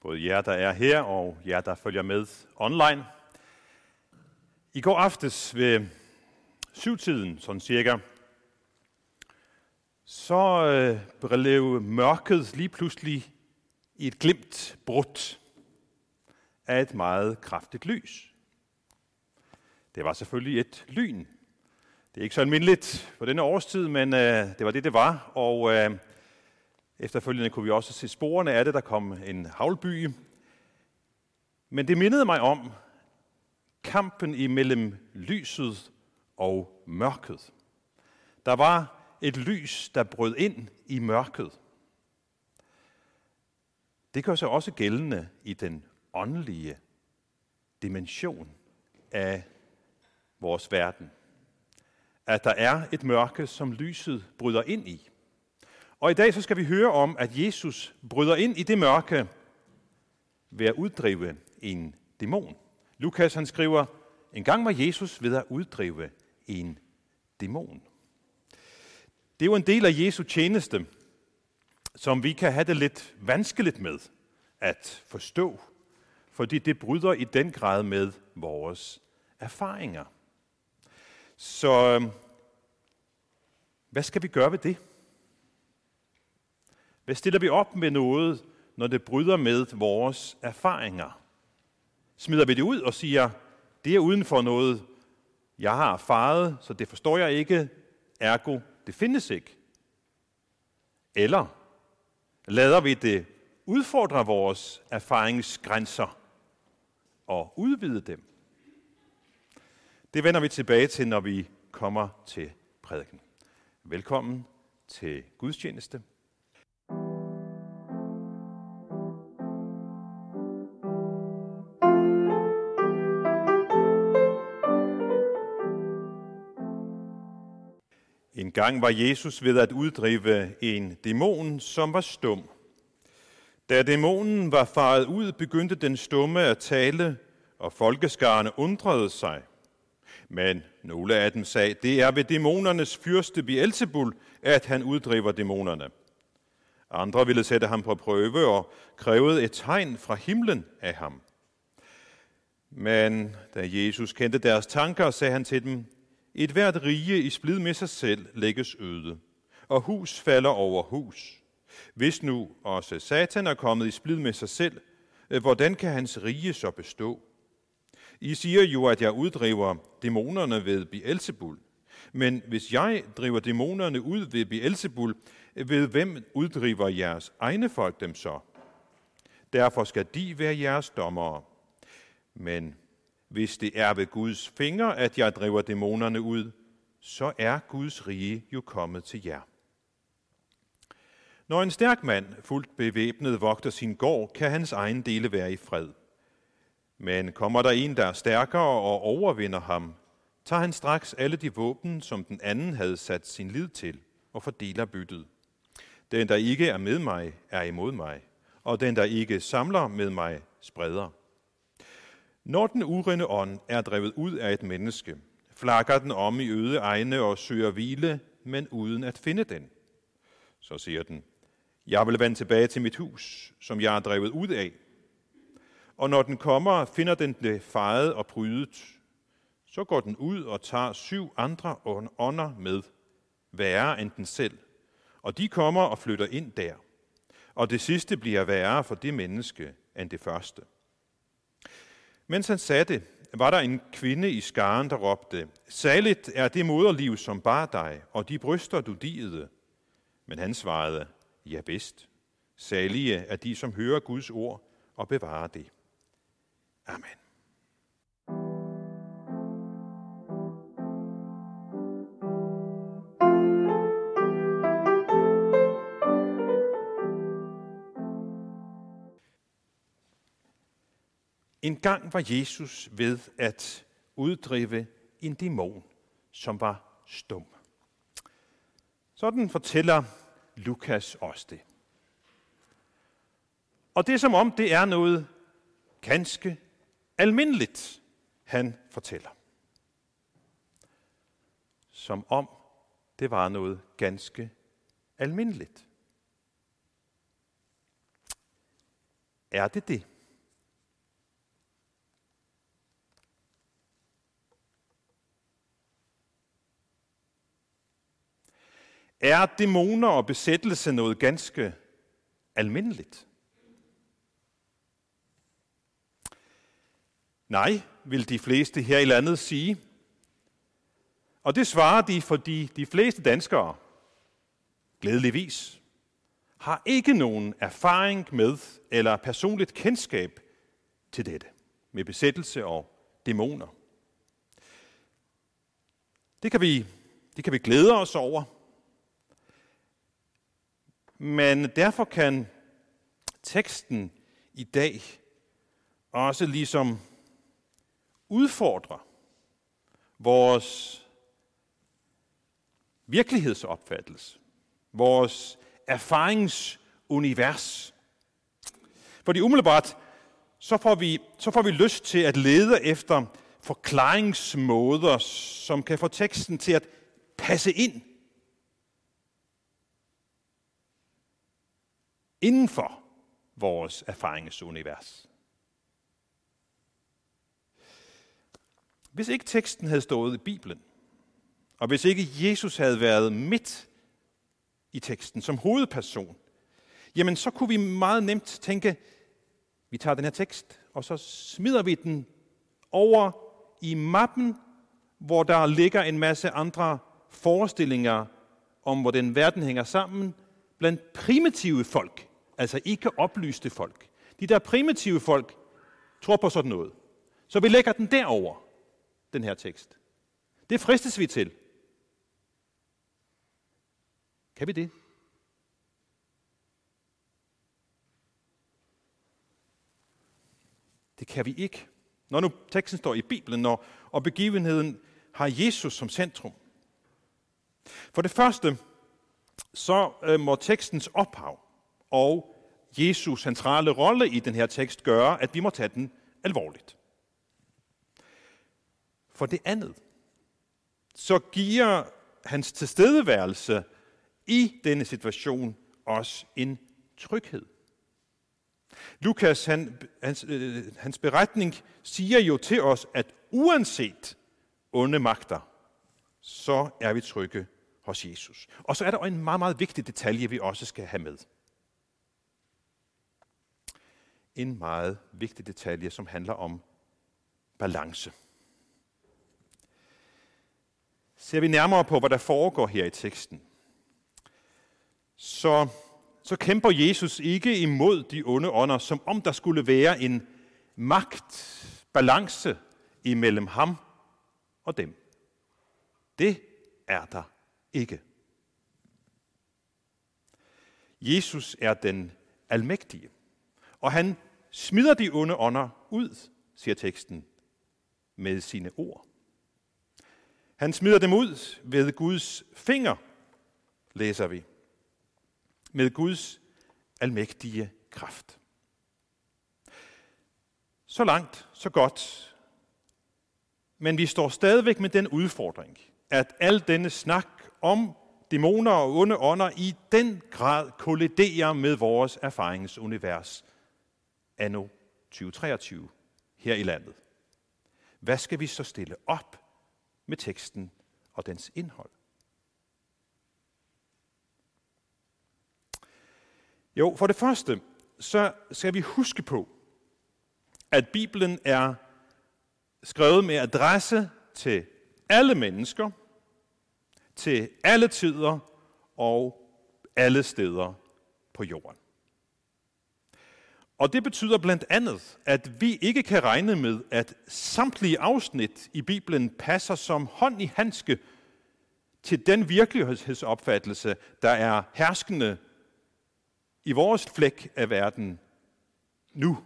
både jer, der er her, og jer, der følger med online. I går aftes ved syvtiden, sådan cirka, så øh, blev mørket lige pludselig i et glimt brudt af et meget kraftigt lys. Det var selvfølgelig et lyn. Det er ikke så almindeligt på denne årstid, men øh, det var det, det var. Og øh, Efterfølgende kunne vi også se sporene af det. Der kom en havlby. Men det mindede mig om kampen imellem lyset og mørket. Der var et lys, der brød ind i mørket. Det gør sig også gældende i den åndelige dimension af vores verden. At der er et mørke, som lyset bryder ind i. Og i dag så skal vi høre om, at Jesus bryder ind i det mørke ved at uddrive en dæmon. Lukas han skriver, en gang var Jesus ved at uddrive en dæmon. Det er jo en del af Jesu tjeneste, som vi kan have det lidt vanskeligt med at forstå, fordi det bryder i den grad med vores erfaringer. Så øhm, hvad skal vi gøre ved det? Hvad stiller vi op med noget, når det bryder med vores erfaringer? Smider vi det ud og siger, det er uden for noget, jeg har erfaret, så det forstår jeg ikke, ergo det findes ikke? Eller lader vi det udfordre vores erfaringsgrænser og udvide dem? Det vender vi tilbage til, når vi kommer til prædiken. Velkommen til gudstjeneste. Engang var Jesus ved at uddrive en dæmon, som var stum. Da dæmonen var faret ud, begyndte den stumme at tale, og folkeskarne undrede sig. Men nogle af dem sagde, det er ved dæmonernes fyrste Beelzebul, at han uddriver dæmonerne. Andre ville sætte ham på prøve og krævede et tegn fra himlen af ham. Men da Jesus kendte deres tanker, sagde han til dem, et hvert rige i splid med sig selv lægges øde, og hus falder over hus. Hvis nu også Satan er kommet i splid med sig selv, øh, hvordan kan hans rige så bestå? I siger jo, at jeg uddriver dæmonerne ved Beelzebul. Men hvis jeg driver dæmonerne ud ved Beelzebul, øh, ved hvem uddriver jeres egne folk dem så? Derfor skal de være jeres dommere. Men hvis det er ved Guds finger, at jeg driver dæmonerne ud, så er Guds rige jo kommet til jer. Når en stærk mand, fuldt bevæbnet, vogter sin gård, kan hans egen dele være i fred. Men kommer der en, der er stærkere og overvinder ham, tager han straks alle de våben, som den anden havde sat sin lid til, og fordeler byttet. Den, der ikke er med mig, er imod mig, og den, der ikke samler med mig, spreder. Når den urene ånd er drevet ud af et menneske, flakker den om i øde egne og søger hvile, men uden at finde den. Så siger den, jeg vil vende tilbage til mit hus, som jeg er drevet ud af. Og når den kommer, finder den det fejet og prydet. Så går den ud og tager syv andre ånder med, værre end den selv. Og de kommer og flytter ind der. Og det sidste bliver værre for det menneske end det første. Mens han sagde det, var der en kvinde i skaren, der råbte, Saligt er det moderliv, som bar dig, og de bryster, du diede. Men han svarede, ja bedst. Salige er de, som hører Guds ord og bevarer det. Amen. En gang var Jesus ved at uddrive en dæmon, som var stum. Sådan fortæller Lukas også det. Og det er som om, det er noget ganske almindeligt, han fortæller. Som om det var noget ganske almindeligt. Er det det? Er dæmoner og besættelse noget ganske almindeligt? Nej, vil de fleste her i landet sige. Og det svarer de, fordi de fleste danskere, glædeligvis, har ikke nogen erfaring med eller personligt kendskab til dette med besættelse og dæmoner. Det kan vi, det kan vi glæde os over. Men derfor kan teksten i dag også ligesom udfordre vores virkelighedsopfattelse, vores erfaringsunivers. Fordi umiddelbart, så får, vi, så får vi lyst til at lede efter forklaringsmåder, som kan få teksten til at passe ind inden for vores erfaringsunivers. Hvis ikke teksten havde stået i Bibelen, og hvis ikke Jesus havde været midt i teksten som hovedperson, jamen så kunne vi meget nemt tænke, vi tager den her tekst, og så smider vi den over i mappen, hvor der ligger en masse andre forestillinger om, hvordan verden hænger sammen blandt primitive folk, altså ikke oplyste folk. De der primitive folk tror på sådan noget. Så vi lægger den derover den her tekst. Det fristes vi til. Kan vi det? Det kan vi ikke. Når nu teksten står i Bibelen, når, og begivenheden har Jesus som centrum. For det første, så øh, må tekstens ophav og Jesus centrale rolle i den her tekst gør, at vi må tage den alvorligt. For det andet, så giver hans tilstedeværelse i denne situation os en tryghed. Lukas, han, hans, øh, hans beretning siger jo til os, at uanset onde magter, så er vi trygge hos Jesus. Og så er der en meget, meget vigtig detalje, vi også skal have med. En meget vigtig detalje, som handler om balance. Ser vi nærmere på, hvad der foregår her i teksten, så, så kæmper Jesus ikke imod de onde ånder, som om der skulle være en magtbalance imellem ham og dem. Det er der ikke. Jesus er den almægtige, og han smider de onde ånder ud, siger teksten, med sine ord. Han smider dem ud ved Guds finger, læser vi. Med Guds almægtige kraft. Så langt, så godt. Men vi står stadigvæk med den udfordring, at al denne snak om dæmoner og onde ånder i den grad kolliderer med vores erfaringsunivers anno 2023 her i landet. Hvad skal vi så stille op med teksten og dens indhold. Jo, for det første, så skal vi huske på, at Bibelen er skrevet med adresse til alle mennesker, til alle tider og alle steder på jorden. Og det betyder blandt andet, at vi ikke kan regne med, at samtlige afsnit i Bibelen passer som hånd i handske til den virkelighedsopfattelse, der er herskende i vores flæk af verden nu.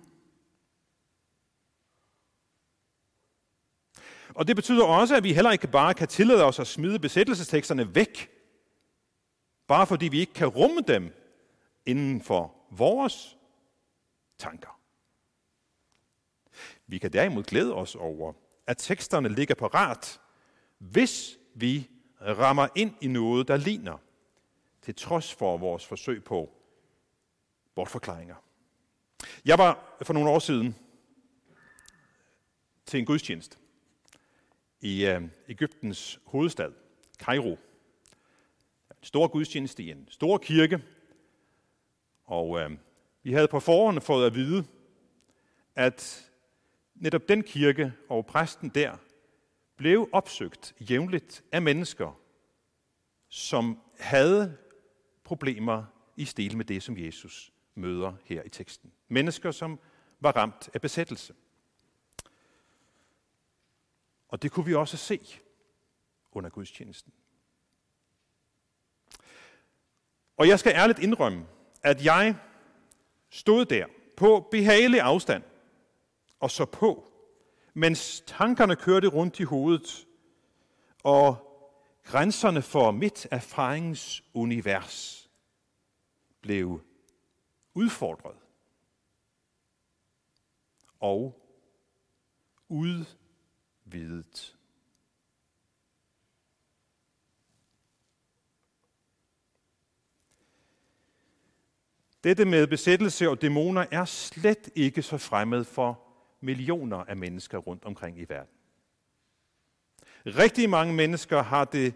Og det betyder også, at vi heller ikke bare kan tillade os at smide besættelsesteksterne væk, bare fordi vi ikke kan rumme dem inden for vores tanker. Vi kan derimod glæde os over, at teksterne ligger parat, hvis vi rammer ind i noget, der ligner, til trods for vores forsøg på bortforklaringer. Jeg var for nogle år siden til en gudstjeneste i øh, Ægyptens hovedstad, Kairo. En stor gudstjeneste i en stor kirke, og øh, vi havde på forhånd fået at vide, at netop den kirke og præsten der blev opsøgt jævnligt af mennesker, som havde problemer i stil med det, som Jesus møder her i teksten. Mennesker, som var ramt af besættelse. Og det kunne vi også se under gudstjenesten. Og jeg skal ærligt indrømme, at jeg stod der på behagelig afstand og så på, mens tankerne kørte rundt i hovedet, og grænserne for mit erfaringsunivers blev udfordret og udvidet. Dette med besættelse og dæmoner er slet ikke så fremmed for millioner af mennesker rundt omkring i verden. Rigtig mange mennesker har, det,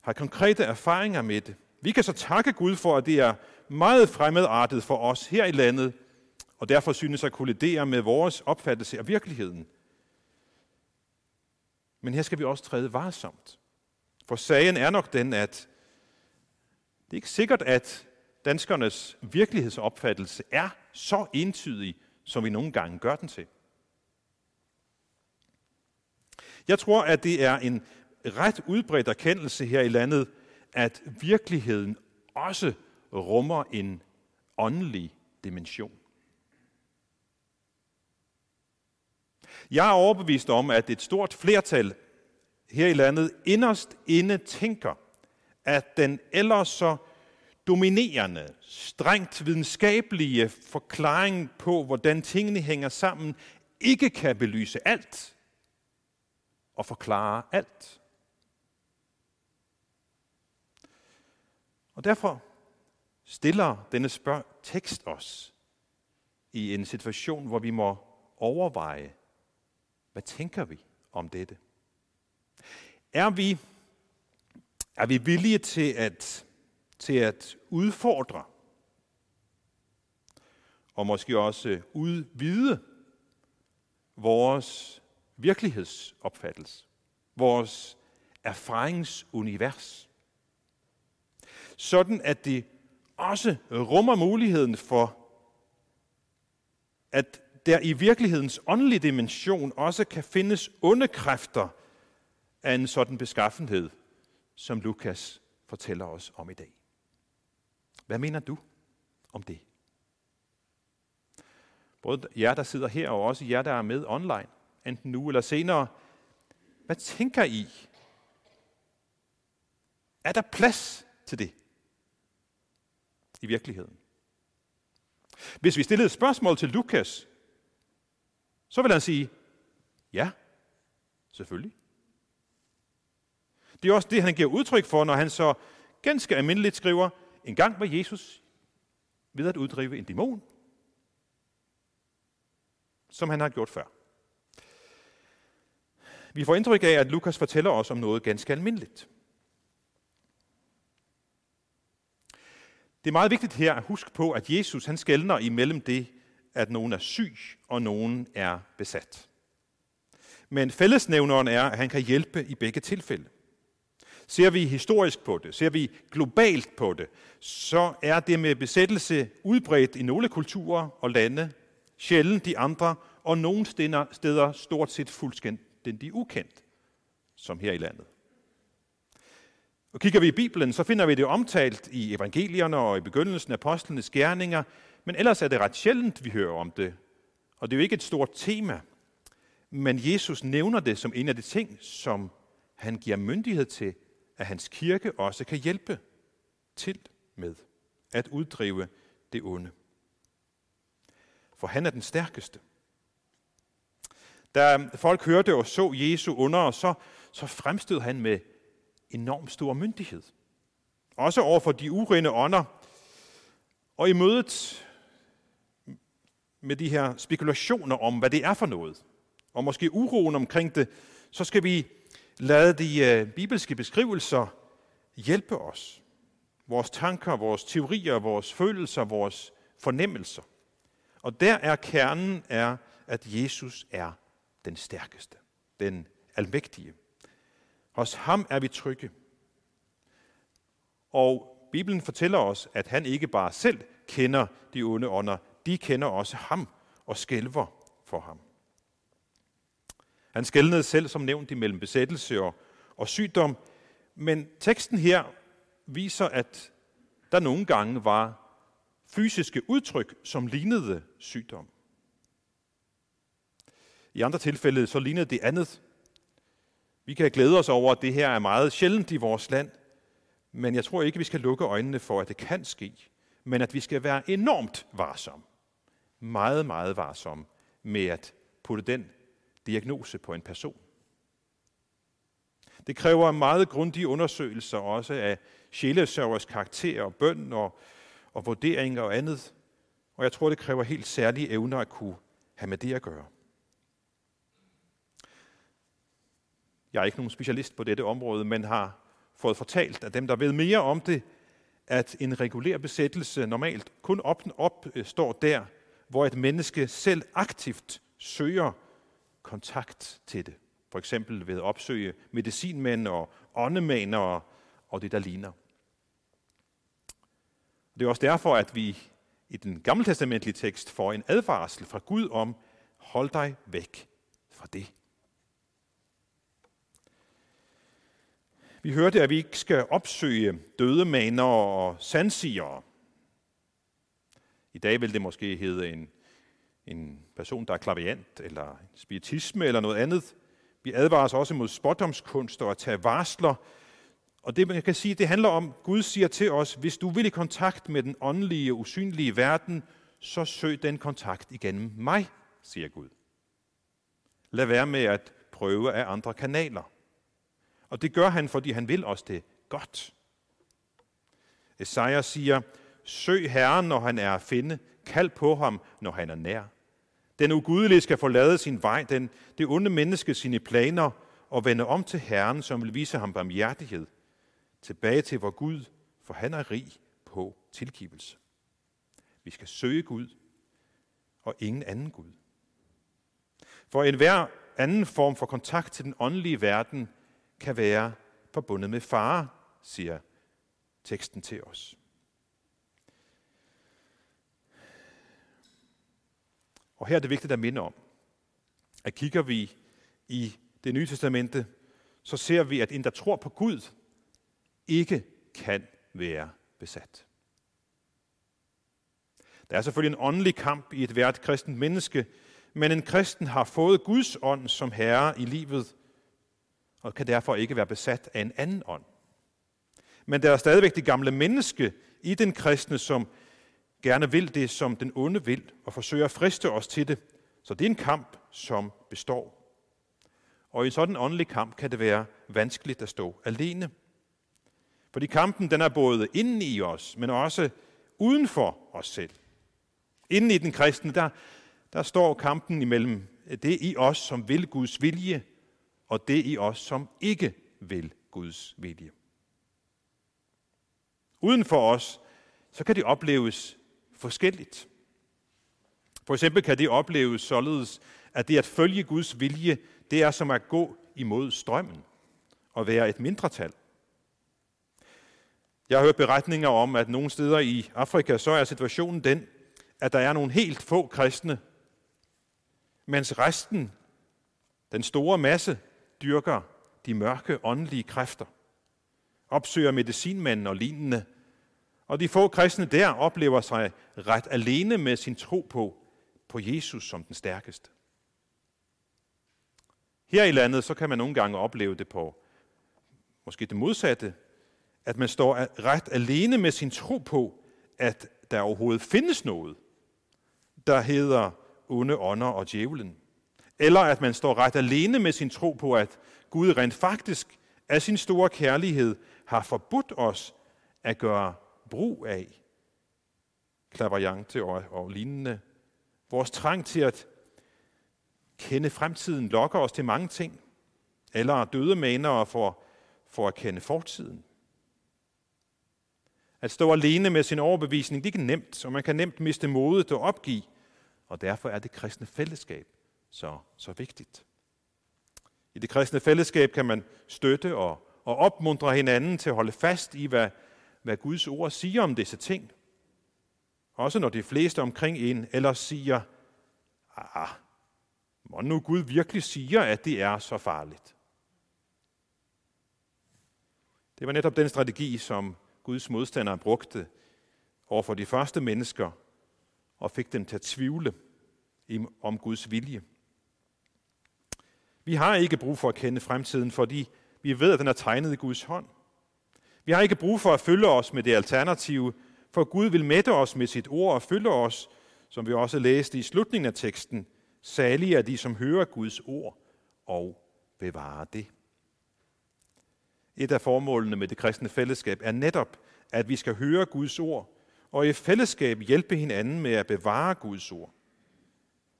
har konkrete erfaringer med det. Vi kan så takke Gud for, at det er meget fremmedartet for os her i landet, og derfor synes at kollidere med vores opfattelse af virkeligheden. Men her skal vi også træde varsomt. For sagen er nok den, at det er ikke sikkert, at danskernes virkelighedsopfattelse er så entydig, som vi nogle gange gør den til. Jeg tror, at det er en ret udbredt erkendelse her i landet, at virkeligheden også rummer en åndelig dimension. Jeg er overbevist om, at et stort flertal her i landet inderst inde tænker, at den ellers så dominerende, strengt videnskabelige forklaring på, hvordan tingene hænger sammen, ikke kan belyse alt og forklare alt. Og derfor stiller denne spørg tekst os i en situation, hvor vi må overveje, hvad tænker vi om dette? Er vi, er vi villige til at, til at udfordre og måske også udvide vores virkelighedsopfattelse, vores erfaringsunivers, sådan at det også rummer muligheden for, at der i virkelighedens åndelige dimension også kan findes onde kræfter af en sådan beskaffenhed, som Lukas fortæller os om i dag. Hvad mener du om det? Både jer, der sidder her, og også jer, der er med online, enten nu eller senere. Hvad tænker I? Er der plads til det i virkeligheden? Hvis vi stillede et spørgsmål til Lukas, så vil han sige, ja, selvfølgelig. Det er også det, han giver udtryk for, når han så ganske almindeligt skriver, en gang var Jesus ved at uddrive en dæmon, som han har gjort før. Vi får indtryk af, at Lukas fortæller os om noget ganske almindeligt. Det er meget vigtigt her at huske på, at Jesus han skældner imellem det, at nogen er syg og nogen er besat. Men fællesnævneren er, at han kan hjælpe i begge tilfælde. Ser vi historisk på det, ser vi globalt på det, så er det med besættelse udbredt i nogle kulturer og lande, sjældent de andre, og nogle steder stort set fuldstændig ukendt, som her i landet. Og kigger vi i Bibelen, så finder vi det omtalt i evangelierne og i begyndelsen af apostlenes gerninger, men ellers er det ret sjældent, vi hører om det. Og det er jo ikke et stort tema. Men Jesus nævner det som en af de ting, som han giver myndighed til, at hans kirke også kan hjælpe til med at uddrive det onde. For han er den stærkeste. Da folk hørte og så Jesu under, så, så fremstod han med enorm stor myndighed. Også over for de urene ånder. Og i mødet med de her spekulationer om, hvad det er for noget, og måske uroen omkring det, så skal vi Lad de øh, bibelske beskrivelser hjælpe os. Vores tanker, vores teorier, vores følelser, vores fornemmelser. Og der er kernen er, at Jesus er den stærkeste, den almægtige. Hos ham er vi trygge. Og Bibelen fortæller os, at han ikke bare selv kender de onde ånder, de kender også ham og skælver for ham. Han skældnede selv, som nævnt, imellem besættelse og, og sygdom, men teksten her viser, at der nogle gange var fysiske udtryk, som lignede sygdom. I andre tilfælde så lignede det andet. Vi kan glæde os over, at det her er meget sjældent i vores land, men jeg tror ikke, vi skal lukke øjnene for, at det kan ske, men at vi skal være enormt varsomme. Meget, meget varsomme med at putte den diagnose på en person. Det kræver meget grundige undersøgelser også af sjælesørgers karakter og bøn og, og vurderinger og andet. Og jeg tror, det kræver helt særlige evner at kunne have med det at gøre. Jeg er ikke nogen specialist på dette område, men har fået fortalt af dem, der ved mere om det, at en regulær besættelse normalt kun opstår der, hvor et menneske selv aktivt søger kontakt til det. For eksempel ved at opsøge medicinmænd og åndemænere og, og det, der ligner. Det er også derfor, at vi i den gamle testamentlige tekst får en advarsel fra Gud om, hold dig væk fra det. Vi hørte, at vi ikke skal opsøge dødemaner og sandsigere. I dag vil det måske hedde en, en person, der er klaviant, eller spiritisme, eller noget andet. Vi advares også mod spådomskunst og at tage varsler. Og det, man kan sige, det handler om, Gud siger til os, hvis du vil i kontakt med den åndelige, usynlige verden, så søg den kontakt igennem mig, siger Gud. Lad være med at prøve af andre kanaler. Og det gør han, fordi han vil os det godt. Esajas siger, søg Herren, når han er at finde. Kald på ham, når han er nær. Den ugudelige skal forlade sin vej, den, det onde menneske sine planer, og vende om til Herren, som vil vise ham barmhjertighed. Tilbage til vor Gud, for han er rig på tilgivelse. Vi skal søge Gud, og ingen anden Gud. For enhver anden form for kontakt til den åndelige verden kan være forbundet med fare, siger teksten til os. Og her er det vigtigt at minde om, at kigger vi i det nye testamente, så ser vi, at en, der tror på Gud, ikke kan være besat. Der er selvfølgelig en åndelig kamp i et hvert kristent menneske, men en kristen har fået Guds ånd som herre i livet, og kan derfor ikke være besat af en anden ånd. Men der er stadigvæk det gamle menneske i den kristne, som gerne vil det, som den onde vil, og forsøger at friste os til det. Så det er en kamp, som består. Og i en sådan åndelig kamp kan det være vanskeligt at stå alene. Fordi kampen den er både inde i os, men også uden for os selv. Inden i den kristne, der, der står kampen imellem det i os, som vil Guds vilje, og det i os, som ikke vil Guds vilje. Uden for os, så kan det opleves forskelligt. For eksempel kan det opleves således, at det at følge Guds vilje, det er som at gå imod strømmen og være et mindretal. Jeg har hørt beretninger om, at nogle steder i Afrika, så er situationen den, at der er nogle helt få kristne, mens resten, den store masse, dyrker de mørke åndelige kræfter, opsøger medicinmænd og lignende, og de få kristne der oplever sig ret alene med sin tro på, på Jesus som den stærkeste. Her i landet, så kan man nogle gange opleve det på måske det modsatte, at man står ret alene med sin tro på, at der overhovedet findes noget, der hedder onde ånder og djævlen. Eller at man står ret alene med sin tro på, at Gud rent faktisk af sin store kærlighed har forbudt os at gøre brug af klaverjante og, og lignende. Vores trang til at kende fremtiden lokker os til mange ting, eller døde manere for, for at kende fortiden. At stå alene med sin overbevisning, det er ikke nemt, og man kan nemt miste modet og opgive, og derfor er det kristne fællesskab så, så vigtigt. I det kristne fællesskab kan man støtte og, og opmuntre hinanden til at holde fast i, hvad, hvad Guds ord siger om disse ting. Også når de fleste omkring en ellers siger, ah, må nu Gud virkelig siger, at det er så farligt. Det var netop den strategi, som Guds modstandere brugte over for de første mennesker og fik dem til at tvivle om Guds vilje. Vi har ikke brug for at kende fremtiden, fordi vi ved, at den er tegnet i Guds hånd. Vi har ikke brug for at følge os med det alternative, for Gud vil mætte os med sit ord og følge os, som vi også læste i slutningen af teksten, Salige er de, som hører Guds ord og bevarer det. Et af formålene med det kristne fællesskab er netop, at vi skal høre Guds ord, og i fællesskab hjælpe hinanden med at bevare Guds ord.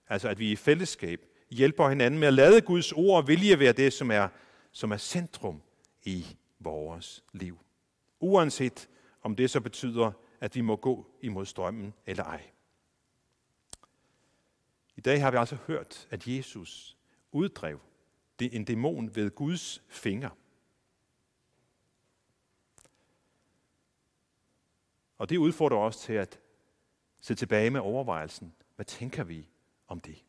Altså at vi i fællesskab hjælper hinanden med at lade Guds ord og vilje være det, som er, som er centrum i vores liv. Uanset om det så betyder, at vi må gå imod strømmen eller ej. I dag har vi altså hørt, at Jesus uddrev en dæmon ved Guds finger. Og det udfordrer os til at se tilbage med overvejelsen. Hvad tænker vi om det?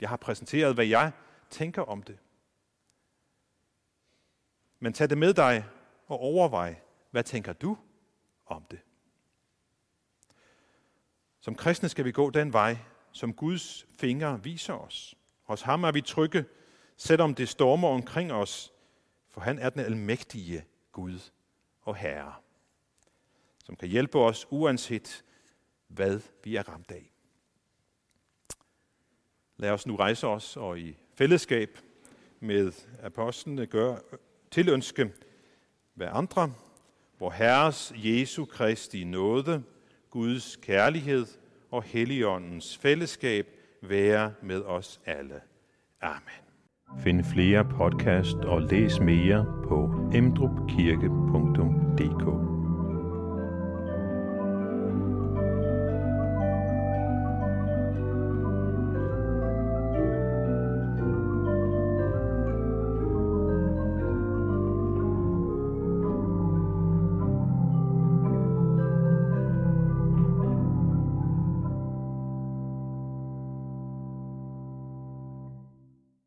Jeg har præsenteret, hvad jeg tænker om det. Men tag det med dig og overvej, hvad tænker du om det? Som kristne skal vi gå den vej, som Guds fingre viser os. Hos ham er vi trygge, selvom det stormer omkring os, for han er den almægtige Gud og Herre, som kan hjælpe os uanset hvad vi er ramt af. Lad os nu rejse os og i fællesskab med apostlene gøre tilønske hver andre, hvor Herres Jesu Kristi nåde, Guds kærlighed og Helligåndens fællesskab være med os alle. Amen. Find flere podcast og læs mere på emdrupkirke.dk